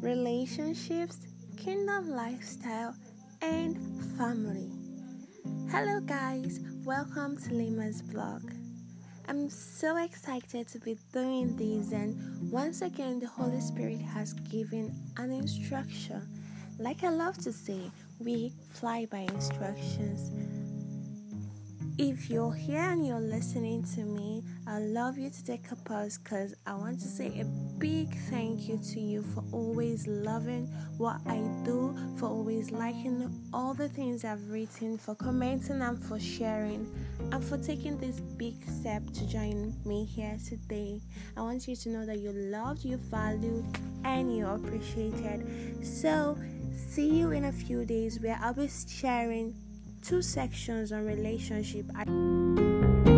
relationships, kingdom lifestyle, and family. Hello, guys, welcome to Lima's blog. I'm so excited to be doing this, and once again, the Holy Spirit has given an instruction. Like I love to say, we fly by instructions. If you're here and you're listening to me, I love you to take a pause because I want to say a big thank you to you for always loving what I do, for always liking all the things I've written, for commenting and for sharing, and for taking this big step to join me here today. I want you to know that you're loved, you're valued, and you're appreciated. So, see you in a few days where I'll be sharing two sections on relationship. I-